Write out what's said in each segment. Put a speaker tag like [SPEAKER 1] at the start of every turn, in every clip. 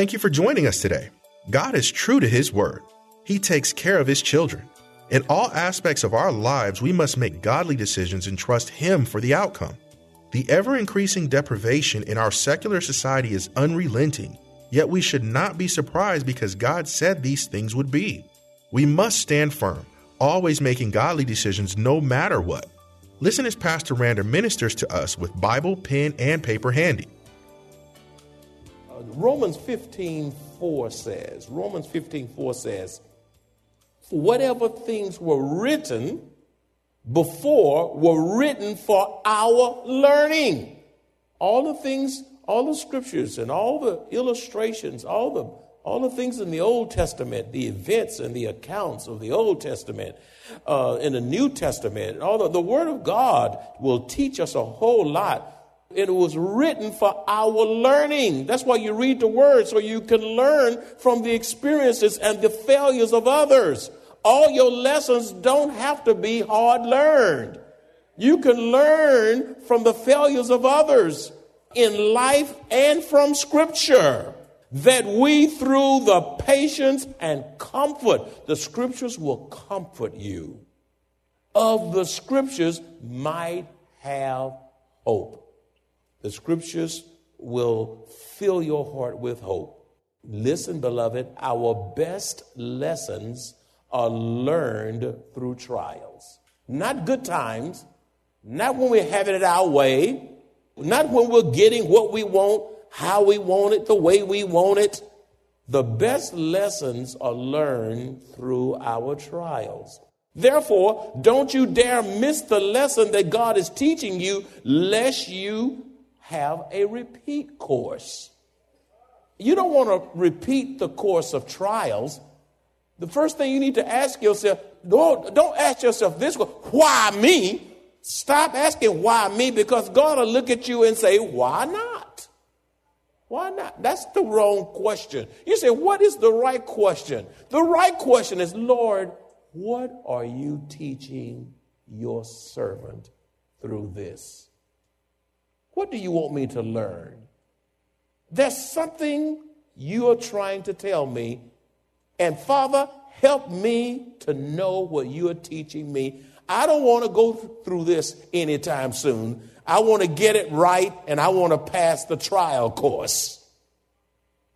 [SPEAKER 1] Thank you for joining us today. God is true to His word, He takes care of His children. In all aspects of our lives, we must make godly decisions and trust Him for the outcome. The ever increasing deprivation in our secular society is unrelenting, yet we should not be surprised because God said these things would be. We must stand firm, always making godly decisions no matter what. Listen as Pastor Rander ministers to us with Bible, pen, and paper handy.
[SPEAKER 2] Romans 15 4 says, Romans 15 4 says, whatever things were written before were written for our learning. All the things, all the scriptures and all the illustrations, all the all the things in the Old Testament, the events and the accounts of the Old Testament, uh, in the New Testament, all the, the Word of God will teach us a whole lot. It was written for our learning. That's why you read the Word, so you can learn from the experiences and the failures of others. All your lessons don't have to be hard learned. You can learn from the failures of others in life and from Scripture that we, through the patience and comfort, the scriptures will comfort you, of the scriptures might have hope. The scriptures will fill your heart with hope. Listen, beloved, our best lessons are learned through trials. Not good times, not when we're having it our way, not when we're getting what we want how we want it, the way we want it. The best lessons are learned through our trials. Therefore, don't you dare miss the lesson that God is teaching you, lest you have a repeat course. You don't want to repeat the course of trials. The first thing you need to ask yourself, don't, don't ask yourself this why me? Stop asking why me because God will look at you and say, why not? Why not? That's the wrong question. You say, what is the right question? The right question is, Lord, what are you teaching your servant through this? What do you want me to learn? There's something you are trying to tell me. And Father, help me to know what you are teaching me. I don't want to go through this anytime soon. I want to get it right and I want to pass the trial course.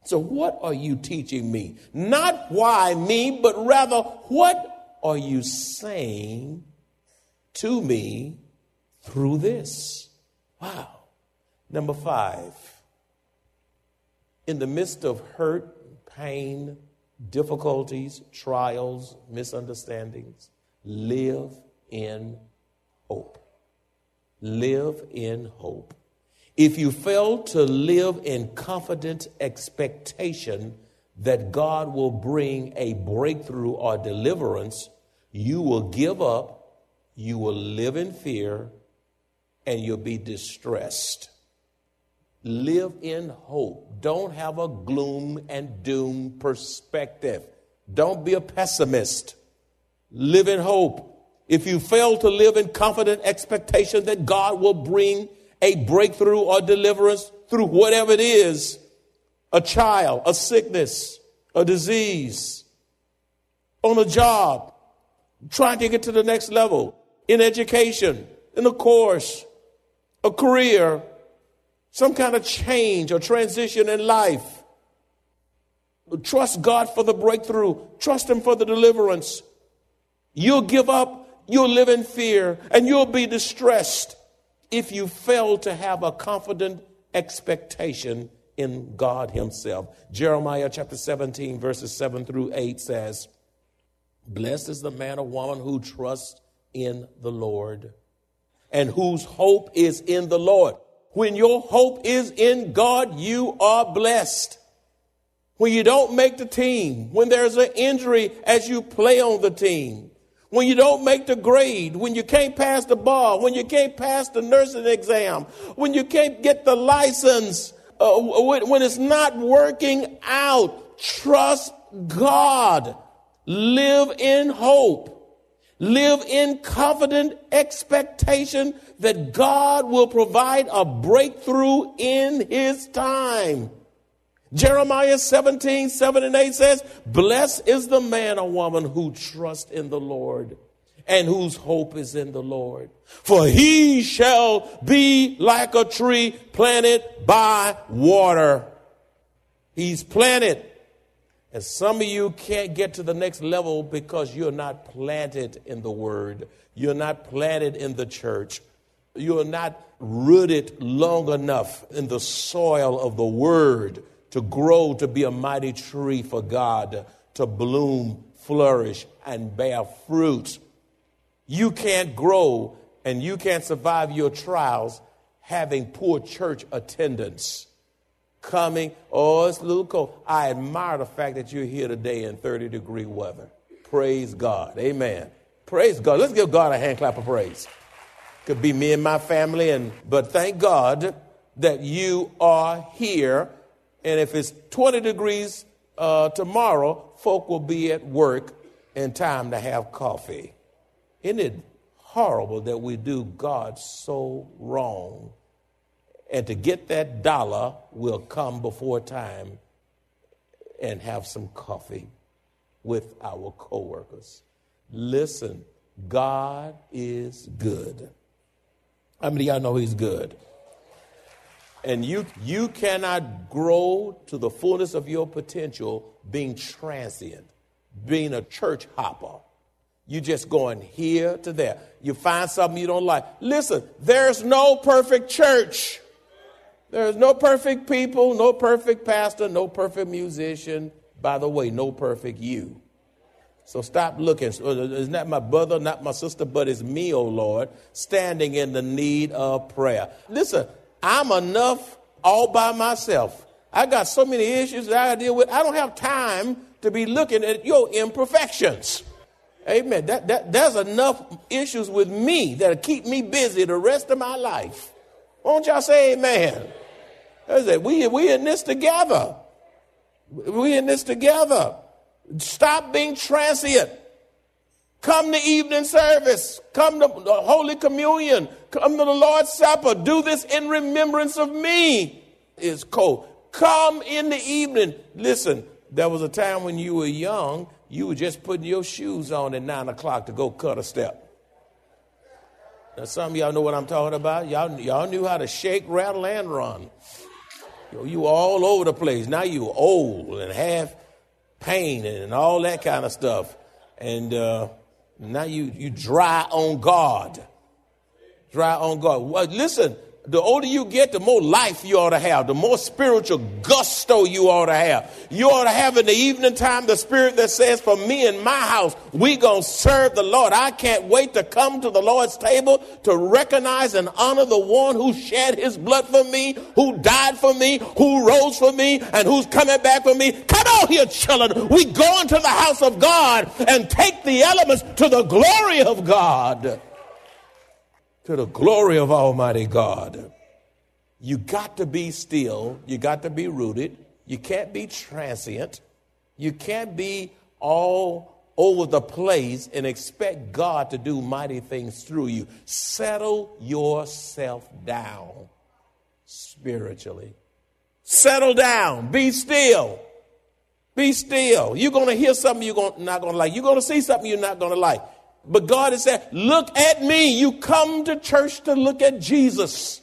[SPEAKER 2] So, what are you teaching me? Not why me, but rather, what are you saying to me through this? Wow. Number five, in the midst of hurt, pain, difficulties, trials, misunderstandings, live in hope live in hope. If you fail to live in confident expectation that God will bring a breakthrough or deliverance, you will give up, you will live in fear, and you'll be distressed. Live in hope. Don't have a gloom and doom perspective. Don't be a pessimist. Live in hope. If you fail to live in confident expectation that God will bring a breakthrough or deliverance through whatever it is a child, a sickness, a disease, on a job, trying to get to the next level, in education, in a course, a career, some kind of change or transition in life. Trust God for the breakthrough, trust Him for the deliverance. You'll give up you'll live in fear and you'll be distressed if you fail to have a confident expectation in God Himself. Jeremiah chapter 17, verses 7 through 8 says, Blessed is the man or woman who trusts in the Lord and whose hope is in the Lord. When your hope is in God, you are blessed. When you don't make the team, when there's an injury as you play on the team, when you don't make the grade, when you can't pass the bar, when you can't pass the nursing exam, when you can't get the license, uh, when, when it's not working out, trust God. Live in hope. Live in confident expectation that God will provide a breakthrough in His time. Jeremiah 17, 7 and 8 says, Blessed is the man or woman who trusts in the Lord and whose hope is in the Lord. For he shall be like a tree planted by water. He's planted. And some of you can't get to the next level because you're not planted in the word. You're not planted in the church. You're not rooted long enough in the soil of the word to grow to be a mighty tree for God, to bloom, flourish, and bear fruit. You can't grow and you can't survive your trials having poor church attendance. Coming, oh, it's a little cold. I admire the fact that you're here today in 30 degree weather. Praise God. Amen. Praise God. Let's give God a hand clap of praise. Could be me and my family, and but thank God that you are here and if it's 20 degrees uh, tomorrow, folk will be at work in time to have coffee. Isn't it horrible that we do God so wrong? And to get that dollar, we'll come before time and have some coffee with our coworkers. Listen, God is good. How many of y'all know He's good? And you, you cannot grow to the fullness of your potential being transient, being a church hopper. You just going here to there. You find something you don't like. Listen, there's no perfect church. There's no perfect people, no perfect pastor, no perfect musician. By the way, no perfect you. So stop looking. Uh, it's not my brother, not my sister, but it's me, oh Lord, standing in the need of prayer. Listen, I'm enough all by myself. I got so many issues that I deal with. I don't have time to be looking at your imperfections. Amen. That, that, there's enough issues with me that'll keep me busy the rest of my life. Won't y'all say amen? We, we in this together. We in this together. Stop being transient. Come to evening service. Come to Holy Communion. Come to the Lord's Supper. Do this in remembrance of me. It's cold. Come in the evening. Listen, there was a time when you were young, you were just putting your shoes on at nine o'clock to go cut a step. Now, some of y'all know what I'm talking about. Y'all, y'all knew how to shake, rattle, and run. You all over the place. Now you old and have pain and all that kind of stuff. And, uh, now you, you dry on God. Dry on God. Well, listen, the older you get, the more life you ought to have, the more spiritual gusto you ought to have. You ought to have in the evening time the spirit that says, For me and my house, we gonna serve the Lord. I can't wait to come to the Lord's table to recognize and honor the one who shed his blood for me, who died for me, who rose for me, and who's coming back for me. Come on here, children. We go into the house of God and take the elements to the glory of God to the glory of Almighty God. You got to be still. You got to be rooted. You can't be transient. You can't be all over the place and expect God to do mighty things through you. Settle yourself down spiritually. Settle down. Be still. Be still. You're going to hear something you're not going to like. You're going to see something you're not going to like. But God has said, Look at me. You come to church to look at Jesus.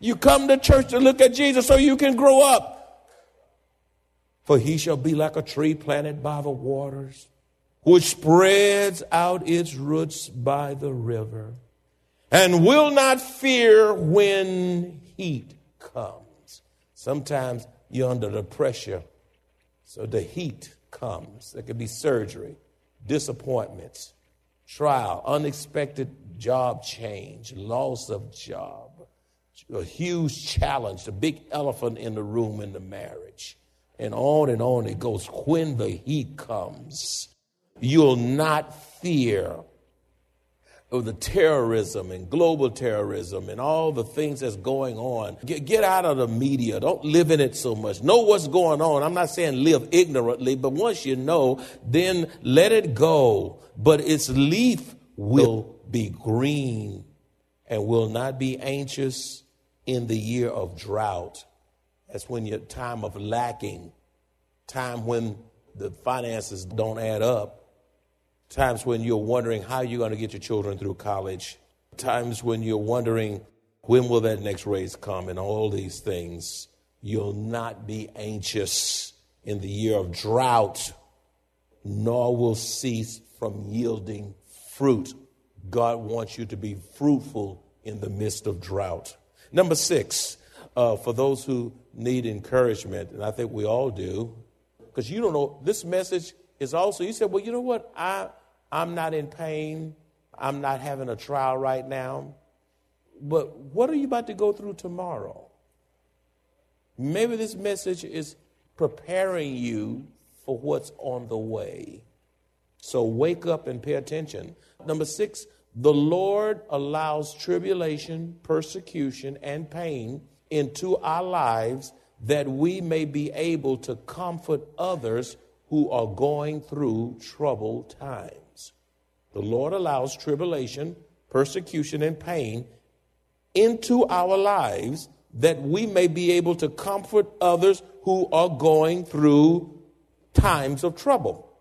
[SPEAKER 2] You come to church to look at Jesus so you can grow up. For he shall be like a tree planted by the waters, which spreads out its roots by the river, and will not fear when heat comes. Sometimes you're under the pressure, so the heat comes. There could be surgery disappointments, trial, unexpected job change, loss of job, a huge challenge, the big elephant in the room in the marriage. And on and on it goes. When the heat comes, you'll not fear of the terrorism and global terrorism and all the things that's going on. Get, get out of the media. Don't live in it so much. Know what's going on. I'm not saying live ignorantly, but once you know, then let it go. But its leaf will be green and will not be anxious in the year of drought That's when your time of lacking, time when the finances don't add up, times when you're wondering how you're going to get your children through college, times when you're wondering when will that next raise come, and all these things. You'll not be anxious in the year of drought, nor will cease from yielding fruit. God wants you to be fruitful in the midst of drought. Number six, uh, for those who need encouragement, and I think we all do, because you don't know, this message is also, you said, well, you know what? I, I'm not in pain. I'm not having a trial right now. But what are you about to go through tomorrow? Maybe this message is preparing you for what's on the way. So wake up and pay attention. Number six, the Lord allows tribulation, persecution, and pain into our lives that we may be able to comfort others who are going through troubled times. The Lord allows tribulation, persecution, and pain into our lives that we may be able to comfort others who are going through times of trouble.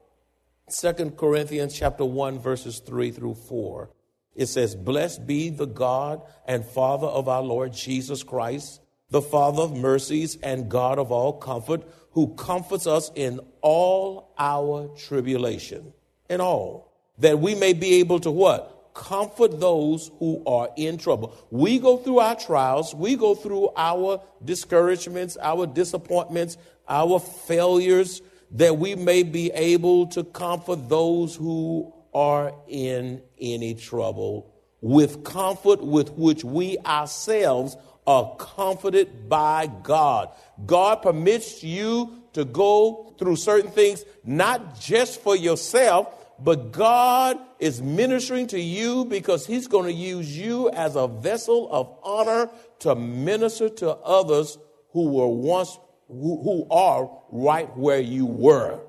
[SPEAKER 2] Second Corinthians chapter 1 verses 3 through 4. It says, Blessed be the God and Father of our Lord Jesus Christ, the Father of mercies and God of all comfort, who comforts us in all our tribulation. In all. That we may be able to what? comfort those who are in trouble. We go through our trials, we go through our discouragements, our disappointments, our failures, that we may be able to comfort those who are in any trouble with comfort with which we ourselves are comforted by God. God permits you to go through certain things, not just for yourself, but God is ministering to you because He's going to use you as a vessel of honor to minister to others who were once, who, who are right where you were.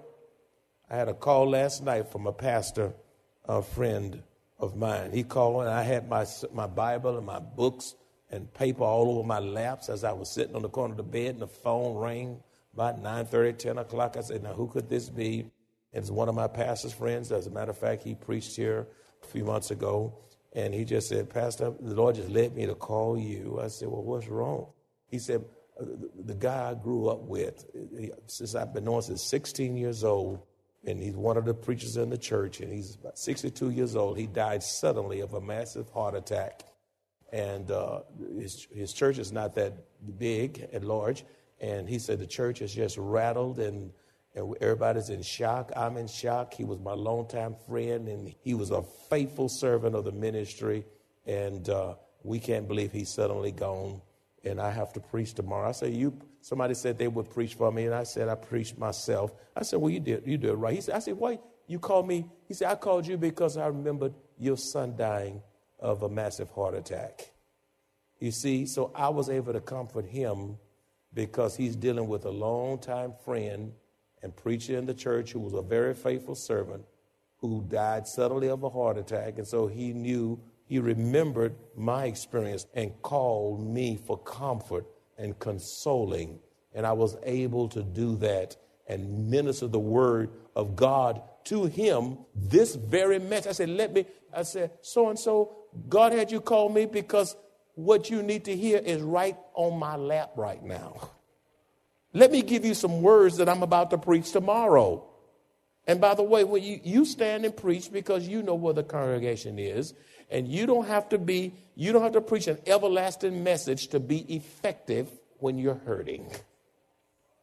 [SPEAKER 2] I had a call last night from a pastor, a friend of mine. He called and I had my, my Bible and my books and paper all over my laps as I was sitting on the corner of the bed and the phone rang about 9.30, 10 o'clock. I said, now who could this be? It's one of my pastor's friends. As a matter of fact, he preached here a few months ago, and he just said, Pastor, the Lord just led me to call you. I said, Well, what's wrong? He said, uh, The guy I grew up with, since I've been known since 16 years old, and he's one of the preachers in the church, and he's about 62 years old. He died suddenly of a massive heart attack. And uh, his, his church is not that big and large. And he said the church is just rattled and and everybody's in shock. I'm in shock. He was my longtime friend, and he was a faithful servant of the ministry. And uh, we can't believe he's suddenly gone. And I have to preach tomorrow. I said, "You." Somebody said they would preach for me, and I said, "I preached myself." I said, "Well, you did. You did right." He said, "I said, why you called me?" He said, "I called you because I remembered your son dying of a massive heart attack." You see, so I was able to comfort him because he's dealing with a longtime friend and preacher in the church who was a very faithful servant who died suddenly of a heart attack. And so he knew, he remembered my experience and called me for comfort and consoling. And I was able to do that and minister the word of God to him this very message. I said, let me, I said, so and so, God had you call me because what you need to hear is right on my lap right now. Let me give you some words that I'm about to preach tomorrow. And by the way, when you, you stand and preach because you know where the congregation is, and you don't have to be, you don't have to preach an everlasting message to be effective when you're hurting.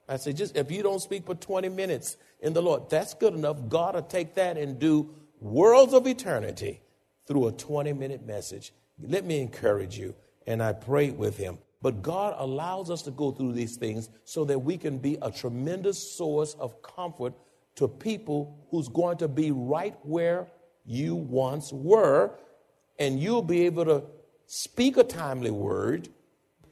[SPEAKER 2] I say, just if you don't speak for 20 minutes in the Lord, that's good enough. God will take that and do worlds of eternity through a 20 minute message. Let me encourage you. And I prayed with him. But God allows us to go through these things so that we can be a tremendous source of comfort to people who's going to be right where you once were, and you'll be able to speak a timely word.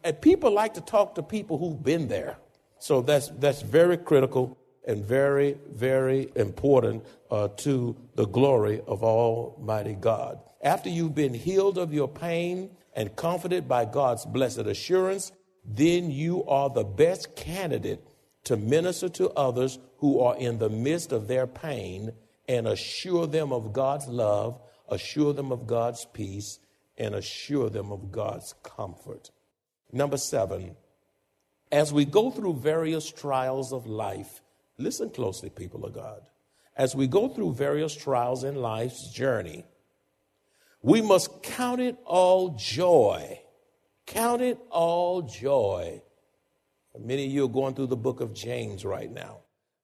[SPEAKER 2] And people like to talk to people who've been there. So that's, that's very critical and very, very important uh, to the glory of Almighty God. After you've been healed of your pain and comforted by God's blessed assurance then you are the best candidate to minister to others who are in the midst of their pain and assure them of God's love, assure them of God's peace, and assure them of God's comfort. Number seven, as we go through various trials of life, listen closely, people of God. As we go through various trials in life's journey, we must count it all joy. Count it all joy. Many of you are going through the book of James right now.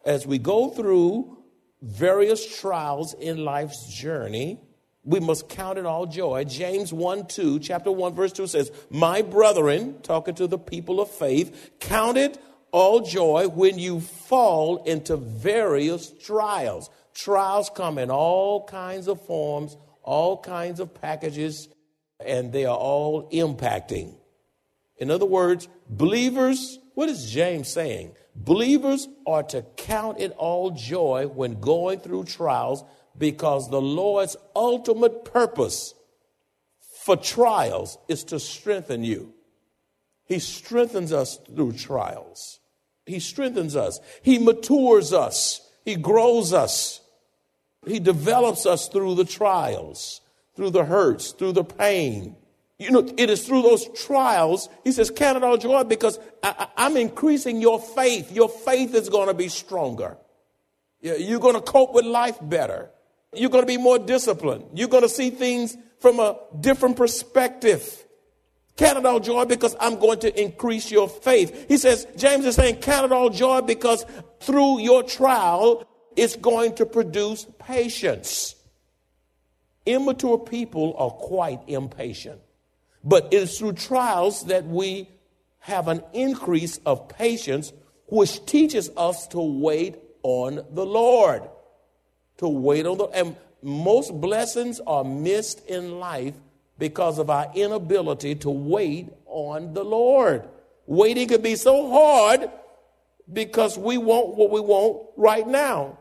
[SPEAKER 2] As we go through various trials in life's journey, we must count it all joy. James 1 2, chapter 1, verse 2 says, My brethren, talking to the people of faith, count it all joy when you fall into various trials. Trials come in all kinds of forms, all kinds of packages, and they are all impacting. In other words, believers, what is James saying? Believers are to count it all joy when going through trials because the Lord's ultimate purpose for trials is to strengthen you. He strengthens us through trials. He strengthens us. He matures us. He grows us. He develops us through the trials, through the hurts, through the pain. You know, it is through those trials, he says, count it all joy because I, am increasing your faith. Your faith is going to be stronger. You're going to cope with life better. You're going to be more disciplined. You're going to see things from a different perspective. Count it all joy because I'm going to increase your faith. He says, James is saying, count it all joy because through your trial, it's going to produce patience. Immature people are quite impatient, but it is through trials that we have an increase of patience, which teaches us to wait on the Lord to wait on the and most blessings are missed in life because of our inability to wait on the Lord. Waiting can be so hard because we want what we want right now.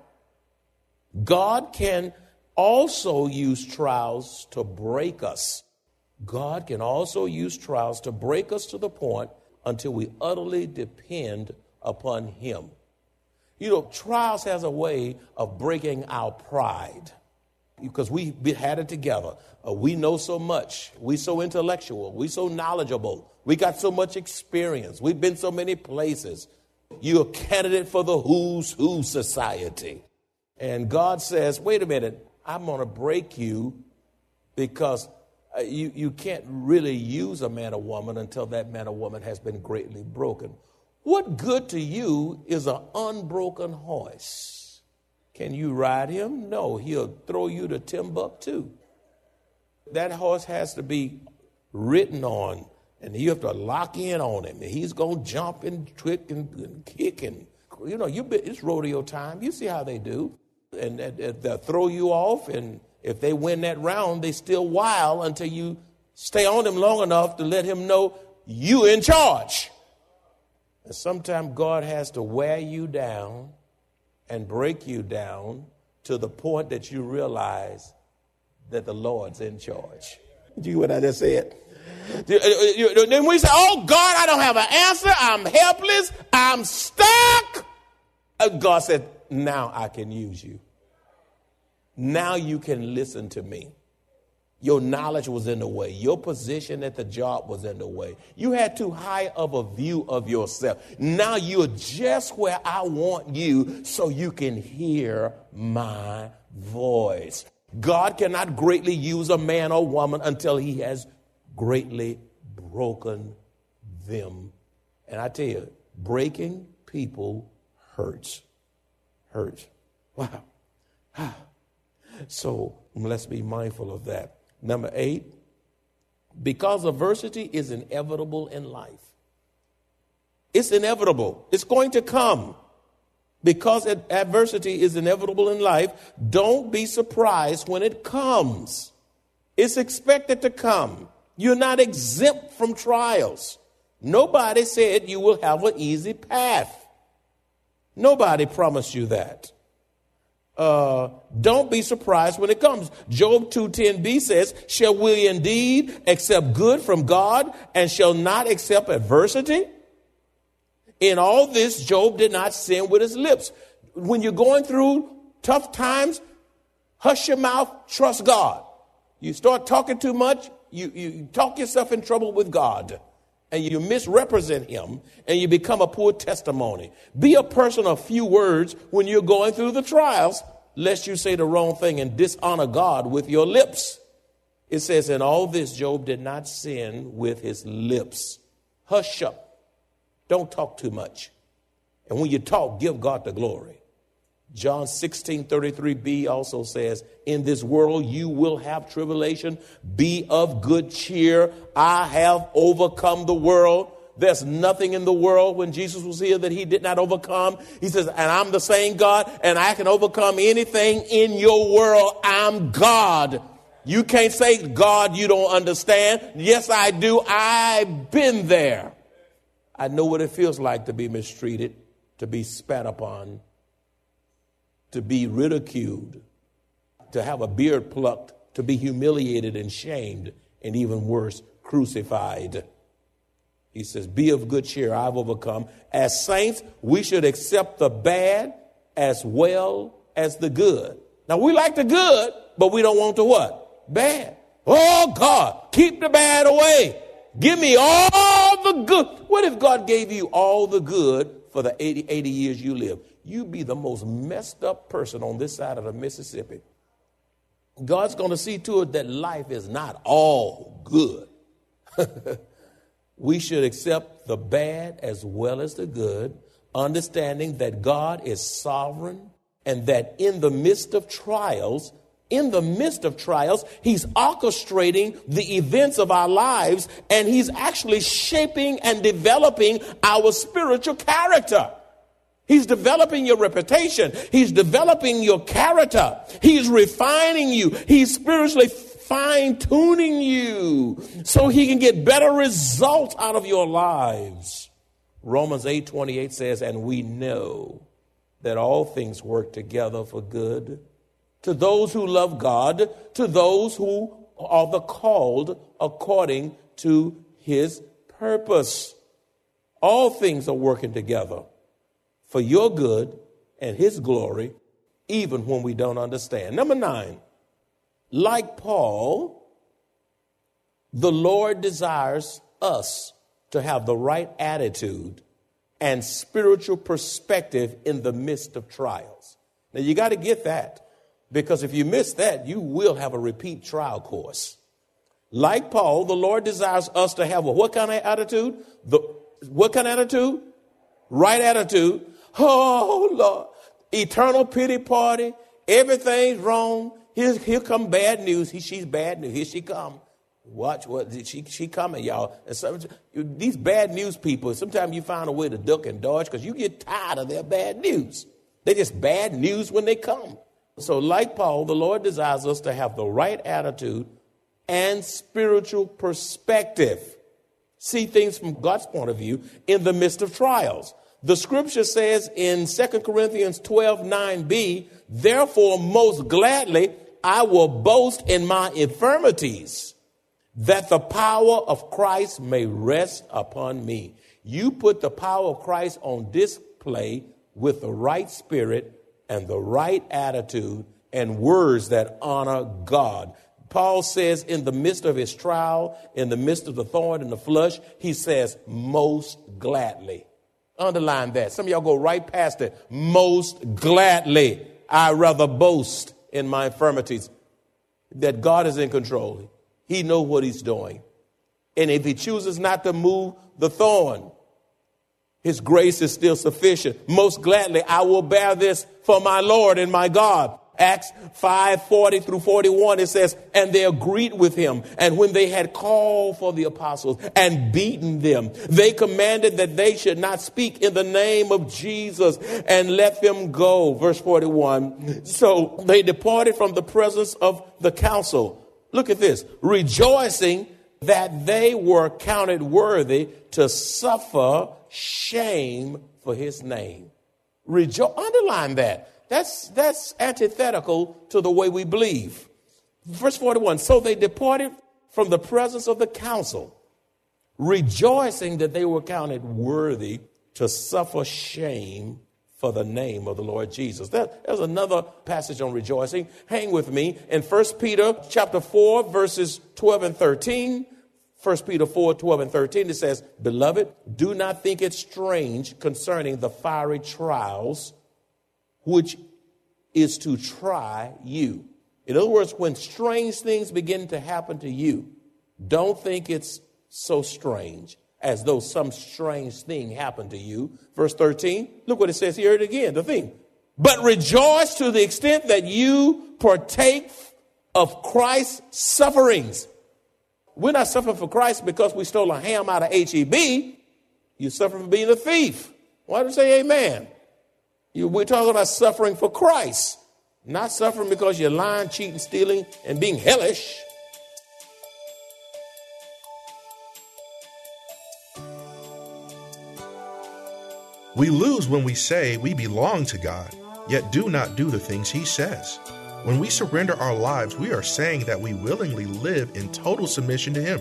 [SPEAKER 2] God can also use trials to break us. God can also use trials to break us to the point until we utterly depend upon Him. You know, trials has a way of breaking our pride because we had it together. Uh, we know so much. We so intellectual. We so knowledgeable. We got so much experience. We've been so many places. You're a candidate for the who's who society. And God says, wait a minute, I'm going to break you because uh, you, you can't really use a man or woman until that man or woman has been greatly broken. What good to you is an unbroken horse? Can you ride him? No, he'll throw you to Timbuktu. That horse has to be ridden on, and you have to lock in on him. And he's going to jump and trick and, and kick. And, you know, you it's rodeo time. You see how they do. And, and, they'll throw you off, and if they win that round, they still wild until you stay on him long enough to let him know you in charge. And sometimes God has to wear you down and break you down to the point that you realize that the Lord's in charge. Do you what I just said? Uh, then we say, Oh God, I don't have an answer. I'm helpless. I'm stuck. Uh, God said, Now I can use you. Now you can listen to me. Your knowledge was in the way. Your position at the job was in the way. You had too high of a view of yourself. Now you're just where I want you so you can hear my voice. God cannot greatly use a man or woman until he has greatly broken them. And I tell you, breaking people hurts. Hurts. Wow. Ah. So let's be mindful of that. Number eight, because adversity is inevitable in life. It's inevitable. It's going to come. Because adversity is inevitable in life, don't be surprised when it comes. It's expected to come. You're not exempt from trials. Nobody said you will have an easy path. Nobody promised you that. Uh, don't be surprised when it comes. Job 2.10b says, Shall we indeed accept good from God and shall not accept adversity? In all this, Job did not sin with his lips. When you're going through tough times, hush your mouth, trust God. You start talking too much, you, you talk yourself in trouble with God and you misrepresent him and you become a poor testimony. Be a person of few words when you're going through the trials, lest you say the wrong thing and dishonor God with your lips. It says, In all this, Job did not sin with his lips. Hush up. Don't talk too much. And when you talk, give God the glory. John 16 33b also says, In this world you will have tribulation. Be of good cheer. I have overcome the world. There's nothing in the world when Jesus was here that he did not overcome. He says, And I'm the same God, and I can overcome anything in your world. I'm God. You can't say, God, you don't understand. Yes, I do. I've been there. I know what it feels like to be mistreated, to be spat upon to be ridiculed, to have a beard plucked, to be humiliated and shamed, and even worse, crucified. He says, Be of good cheer, I've overcome. As saints, we should accept the bad as well as the good. Now, we like the good, but we don't want the what? Bad. Oh, God, keep the bad away. Give me all the good. What if God gave you all the good for the 80, 80 years you live? You be the most messed up person on this side of the Mississippi. God's going to see to it that life is not all good. we should accept the bad as well as the good, understanding that God is sovereign and that in the midst of trials, in the midst of trials, He's orchestrating the events of our lives and He's actually shaping and developing our spiritual character. He's developing your reputation. He's developing your character. He's refining you. He's spiritually fine tuning you so he can get better results out of your lives. Romans 8 28 says, And we know that all things work together for good to those who love God, to those who are the called according to his purpose. All things are working together for your good and his glory, even when we don't understand. Number nine, like Paul, the Lord desires us to have the right attitude and spiritual perspective in the midst of trials. Now, you got to get that because if you miss that, you will have a repeat trial course. Like Paul, the Lord desires us to have a what kind of attitude? The what kind of attitude? Right attitude Oh, Lord. Eternal pity party. Everything's wrong. Here, here come bad news. He, she's bad news. Here she come. Watch what she she coming, y'all. And some, these bad news people. Sometimes you find a way to duck and dodge because you get tired of their bad news. They're just bad news when they come. So, like Paul, the Lord desires us to have the right attitude and spiritual perspective. See things from God's point of view in the midst of trials. The scripture says in 2 Corinthians 12 9b, therefore, most gladly I will boast in my infirmities, that the power of Christ may rest upon me. You put the power of Christ on display with the right spirit and the right attitude and words that honor God. Paul says, in the midst of his trial, in the midst of the thorn and the flesh, he says, most gladly. Underline that. Some of y'all go right past it. Most gladly, I rather boast in my infirmities that God is in control. He knows what he's doing. And if he chooses not to move the thorn, his grace is still sufficient. Most gladly, I will bear this for my Lord and my God. Acts 5 40 through 41, it says, And they agreed with him. And when they had called for the apostles and beaten them, they commanded that they should not speak in the name of Jesus and let them go. Verse 41. So they departed from the presence of the council. Look at this rejoicing that they were counted worthy to suffer shame for his name. Rejo- underline that That's, that's antithetical to the way we believe. Verse 41 So they departed from the presence of the council, rejoicing that they were counted worthy to suffer shame for the name of the Lord Jesus. That, there's another passage on rejoicing. Hang with me in 1 Peter chapter 4, verses 12 and 13. 1 Peter 4, 12 and 13, it says, Beloved, do not think it strange concerning the fiery trials which is to try you. In other words, when strange things begin to happen to you, don't think it's so strange as though some strange thing happened to you. Verse 13, look what it says here again, the thing. But rejoice to the extent that you partake of Christ's sufferings we're not suffering for Christ because we stole a ham out of HEB. You suffer for being a thief. Why do you say amen? We're talking about suffering for Christ, not suffering because you're lying, cheating, stealing, and being hellish.
[SPEAKER 1] We lose when we say we belong to God, yet do not do the things He says. When we surrender our lives, we are saying that we willingly live in total submission to Him.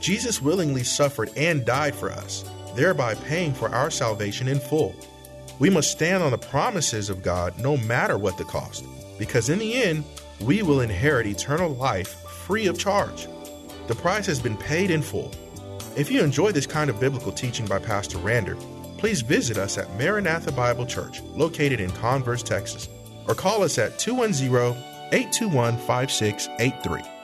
[SPEAKER 1] Jesus willingly suffered and died for us, thereby paying for our salvation in full. We must stand on the promises of God no matter what the cost, because in the end, we will inherit eternal life free of charge. The price has been paid in full. If you enjoy this kind of biblical teaching by Pastor Rander, please visit us at Maranatha Bible Church, located in Converse, Texas or call us at 210 821 5683.